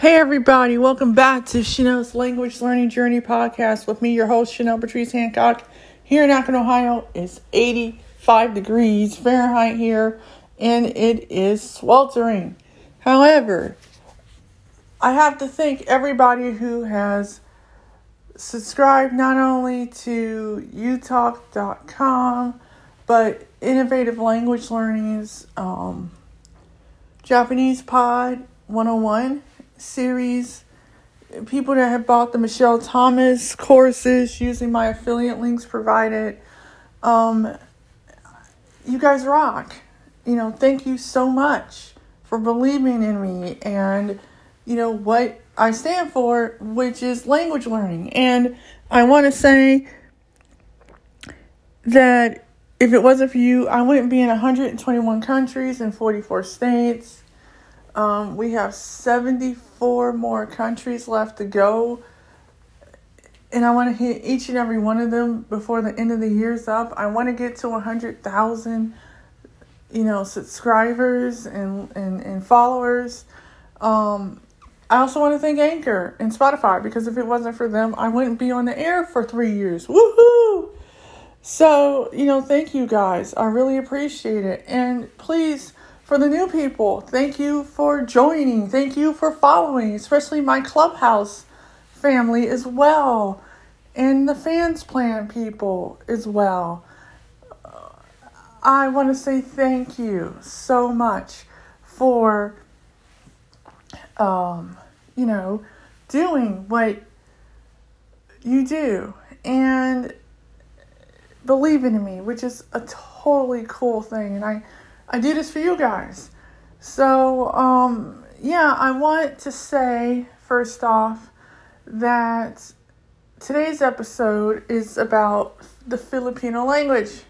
Hey everybody, welcome back to Chenelle's Language Learning Journey podcast with me, your host, Chenelle Patrice Hancock. Here in Akron, Ohio, it's 85 degrees Fahrenheit here, and it is sweltering. However, I have to thank everybody who has subscribed not only to utalk.com, but Innovative Language Learning's um, Japanese Pod 101 series. People that have bought the Michel Thomas courses using my affiliate links provided. Um, you guys rock. You know, thank you so much for believing in me and, you know, what I stand for, which is language learning. And I want to say that if it wasn't for you, I wouldn't be in 121 countries and 44 states. Um, we have 74 more countries left to go. And I want to hit each and every one of them before the end of the year's up. I want to get to 100,000, you know, subscribers and, and, and followers. Um, I also want to thank Anchor and Spotify because if it wasn't for them, I wouldn't be on the air for three years. Woohoo! So, you know, thank you guys. I really appreciate it. And please, for the new people, thank you for joining. Thank you for following, especially my clubhouse family as well, and the fans plan people as well. I want to say thank you so much for, um, you know, doing what you do and believing in me, which is a totally cool thing. And I, I do this for you guys. So, um, yeah, I want to say first off that today's episode is about the Filipino language.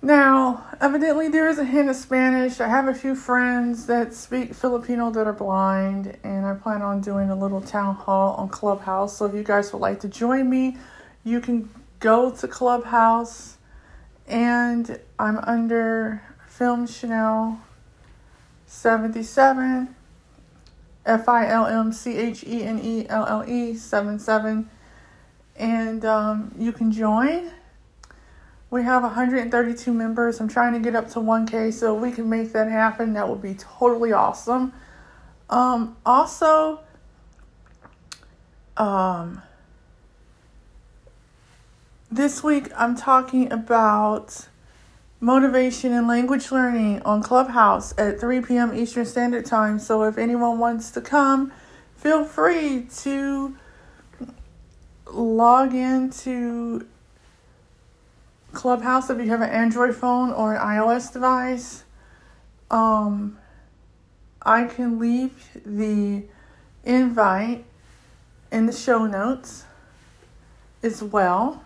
Now, evidently, there is a hint of Spanish. I have a few friends that speak Filipino that are blind, and I plan on doing a little town hall on Clubhouse. So, if you guys would like to join me, you can go to Clubhouse, and I'm under Film Chenelle 77, F I L M C H E N E L L E 77, and um, you can join. We have 132 members. I'm trying to get up to 1K, so we can make that happen. That would be totally awesome. Um, also, um, this week I'm talking about motivation and language learning on Clubhouse at 3 p.m. Eastern Standard Time. So if anyone wants to come, feel free to log into Clubhouse if you have an Android phone or an iOS device. Um, I can leave the invite in the show notes as well.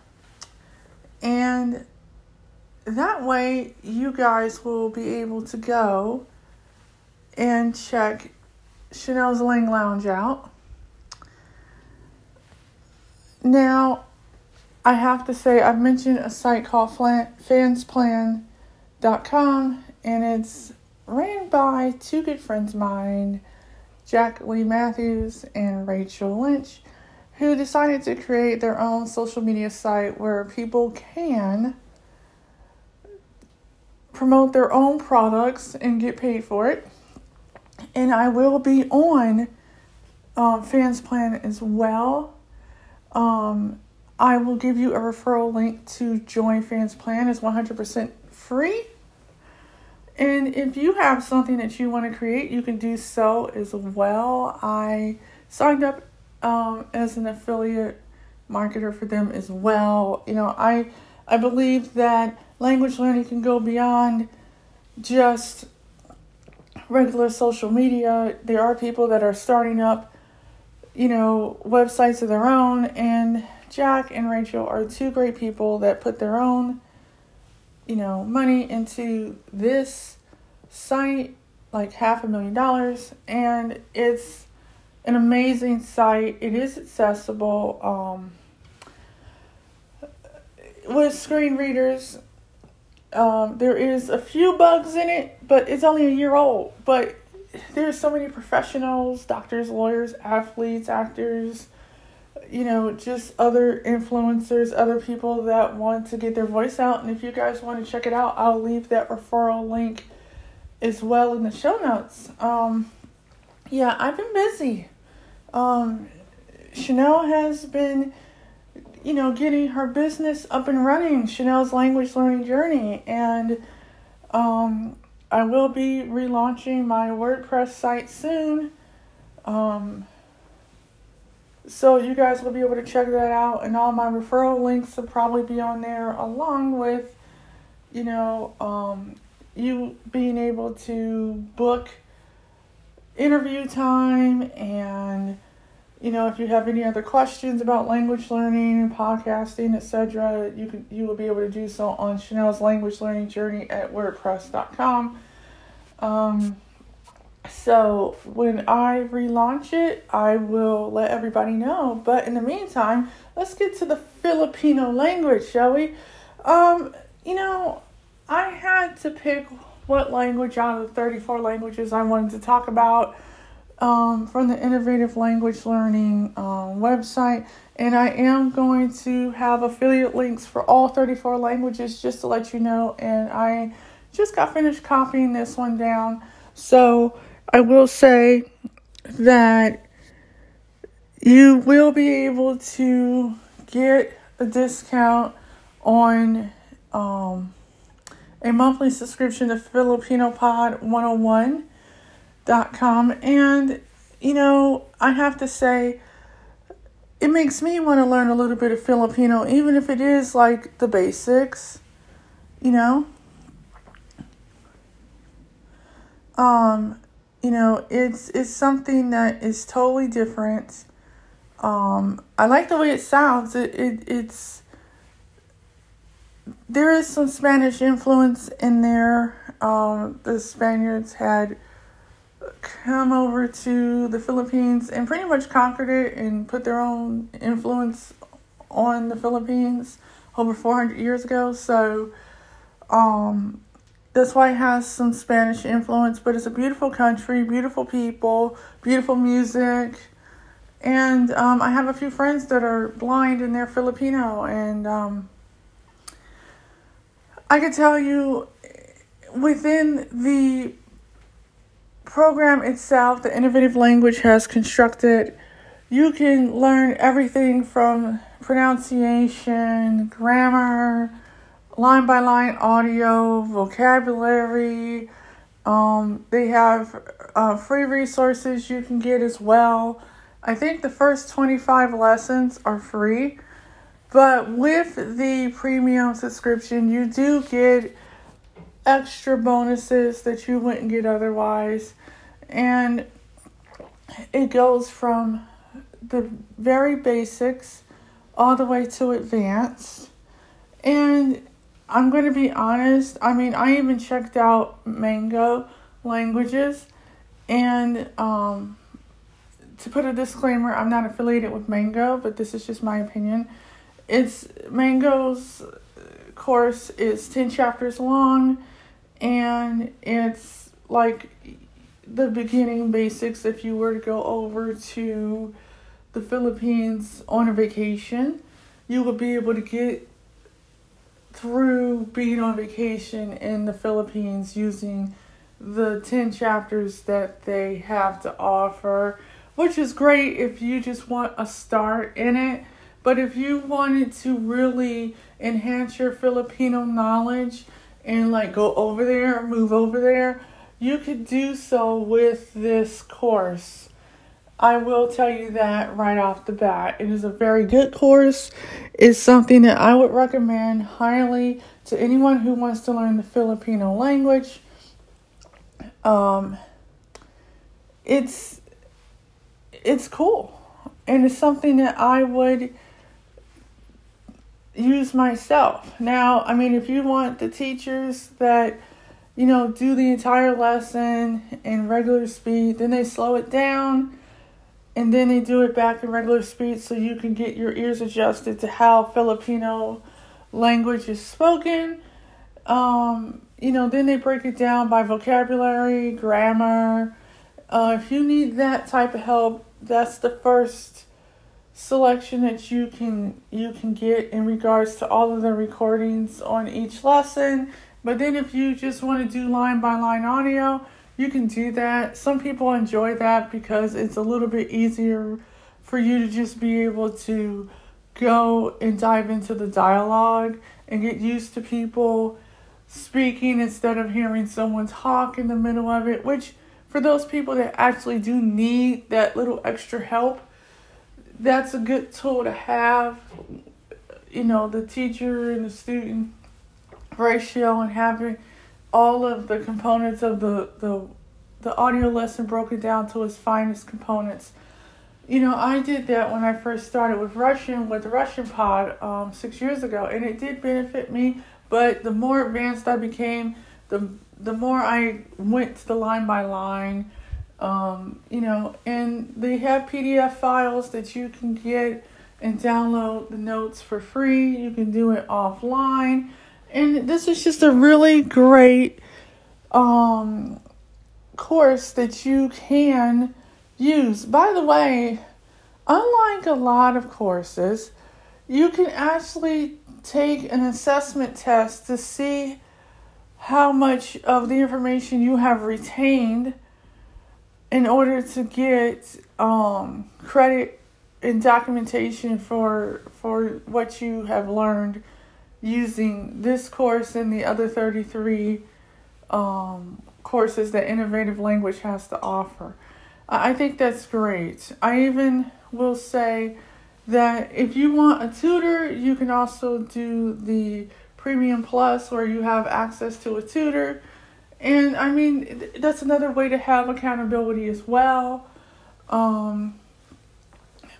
And that way, you guys will be able to go and check Chenelle's Lang Lounge out. Now, I have to say, I've mentioned a site called fansplan.com, and it's ran by two good friends of mine, Jack Lee Matthews and Rachel Lynch, who decided to create their own social media site where people can promote their own products and get paid for it. And I will be on um, Fans Plan as well. Um, I will give you a referral link to join Fans Plan. It's 100% free. And if you have something that you want to create, you can do so as well. I signed up um, as an affiliate marketer for them as well. You know, I I believe that language learning can go beyond just regular social media. There are people that are starting up, you know, websites of their own and Jack and Rachel are two great people that put their own, you know, money into this site, like half a million dollars, and it's an amazing site. It is accessible um, with screen readers. Um, there is a few bugs in it, but it's only a year old. But there's so many professionals, doctors, lawyers, athletes, actors, you know, just other influencers, other people that want to get their voice out. And if you guys want to check it out, I'll leave that referral link as well in the show notes. Um, yeah, I've been busy. Um, Chenelle has been, you know, getting her business up and running, Chenelle's language learning journey. And um, I will be relaunching my WordPress site soon. Um, so you guys will be able to check that out, and all my referral links will probably be on there, along with, you know, um, you being able to book interview time and you know if you have any other questions about language learning podcasting etc you can you will be able to do so on chenelle's language learning journey at wordpress.com um, so when I relaunch it, I will let everybody know. But in the meantime, let's get to the Filipino language, shall we? Um, you know, I had to pick what language out of the 34 languages I wanted to talk about um, from the Innovative Language Learning um, website. And I am going to have affiliate links for all 34 languages just to let you know. And I just got finished copying this one down. So I will say that you will be able to get a discount on um, a monthly subscription to FilipinoPod101.com. And, you know, I have to say, it makes me want to learn a little bit of Filipino, even if it is like the basics, you know. Um, you know, it's it's something that is totally different. Um, I like the way it sounds. It, it it's there is some Spanish influence in there. Um, the Spaniards had come over to the Philippines and pretty much conquered it and put their own influence on the Philippines over 400 years ago. So, um, that's why it has some Spanish influence, but it's a beautiful country, beautiful people, beautiful music. And um, I have a few friends that are blind and they're Filipino. And um, I can tell you within the program itself, the Innovative Language has constructed, you can learn everything from pronunciation, grammar, line by line audio, vocabulary. Um, they have uh, free resources you can get as well. I think the first 25 lessons are free, but with the premium subscription, you do get extra bonuses that you wouldn't get otherwise. And it goes from the very basics all the way to advanced. And I'm going to be honest. I mean, I even checked out Mango languages, and um, to put a disclaimer, I'm not affiliated with Mango, but this is just my opinion. It's Mango's course is 10 chapters long, and it's like the beginning basics if you were to go over to the Philippines on a vacation. You would be able to get through being on vacation in the Philippines using the 10 chapters that they have to offer, which is great if you just want a start in it. But if you wanted to really enhance your Filipino knowledge and like go over there, move over there, you could do so with this course. I will tell you that right off the bat. It is a very good course. It's something that I would recommend highly to anyone who wants to learn the Filipino language. Um, it's it's cool, and it's something that I would use myself. Now, I mean, if you want the teachers that you know do the entire lesson in regular speed, then they slow it down and then they do it back in regular speed so you can get your ears adjusted to how Filipino language is spoken. Um, you know, then they break it down by vocabulary, grammar, Uh, if you need that type of help, that's the first selection that you can you can get in regards to all of the recordings on each lesson. But then if you just want to do line by line audio, you can do that. Some people enjoy that because it's a little bit easier for you to just be able to go and dive into the dialogue and get used to people speaking instead of hearing someone talk in the middle of it, which for those people that actually do need that little extra help, that's a good tool to have. You know, the teacher and the student ratio and having all of the components of the, the the audio lesson broken down to its finest components. You know, I did that when I first started with Russian with Russian Pod um, six years ago, and it did benefit me. But the more advanced I became, the the more I went to the line by line. Um, you know, and they have PDF files that you can get and download the notes for free. You can do it offline. And this is just a really great um, course that you can use. By the way, unlike a lot of courses, you can actually take an assessment test to see how much of the information you have retained in order to get um, credit and documentation for for what you have learned using this course and the other 33 um, courses that Innovative Language has to offer. I think that's great. I even will say that if you want a tutor, you can also do the Premium Plus where you have access to a tutor. And I mean, that's another way to have accountability as well. Um,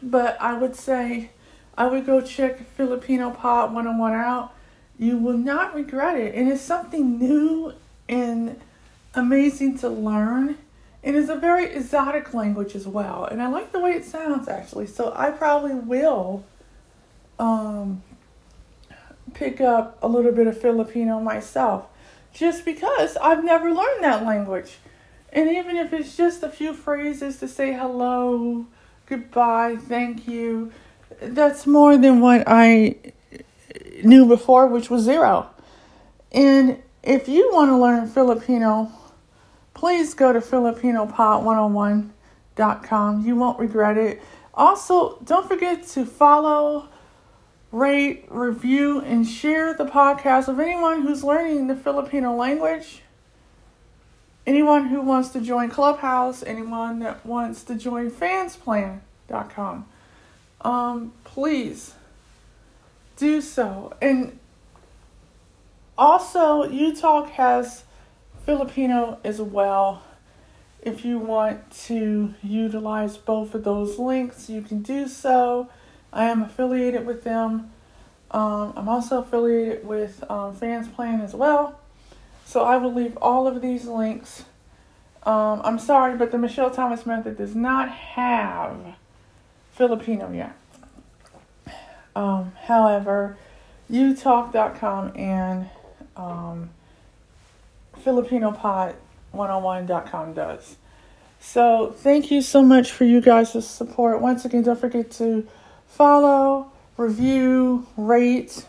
but I would say I would go check Filipino Pod 101 out. You will not regret it. And it's something new and amazing to learn. It is a very exotic language as well. And I like the way it sounds actually. So I probably will um, pick up a little bit of Filipino myself just because I've never learned that language. And even if it's just a few phrases to say hello, goodbye, thank you, that's more than what I knew before, which was zero. And if you want to learn Filipino, please go to FilipinoPod101.com. You won't regret it. Also, don't forget to follow, rate, review, and share the podcast with anyone who's learning the Filipino language. Anyone who wants to join Clubhouse, anyone that wants to join fansplan.com, um, please do so. And also, UTalk has Filipino as well. If you want to utilize both of those links, you can do so. I am affiliated with them. Um, I'm also affiliated with um, FansPlan as well. So I will leave all of these links. Um, I'm sorry, but the Michel Thomas method does not have Filipino yet. Um, however, utalk.com and um, FilipinoPod101.com does. So thank you so much for you guys' support. Once again, don't forget to follow, review, rate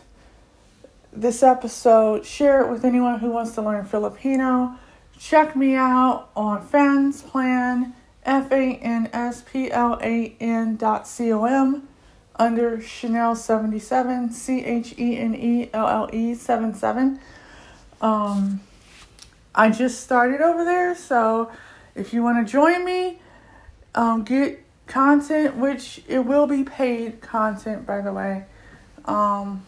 this episode, share it with anyone who wants to learn Filipino. Check me out on FansPlan, F A N S P L A N dot C O M under Chenelle 77, C H E N E L L E 77. Um, I just started over there, so if you want to join me, um, get content, which it will be paid content, by the way. Um,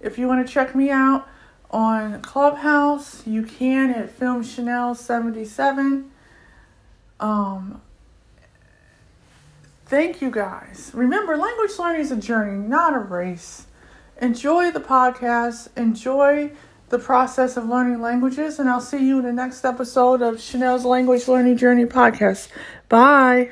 if you want to check me out on Clubhouse, you can at Film Chenelle 77. Um, thank you guys. Remember, language learning is a journey, not a race. Enjoy the podcast. Enjoy the process of learning languages, and I'll see you in the next episode of Chenelle's Language Learning Journey podcast. Bye.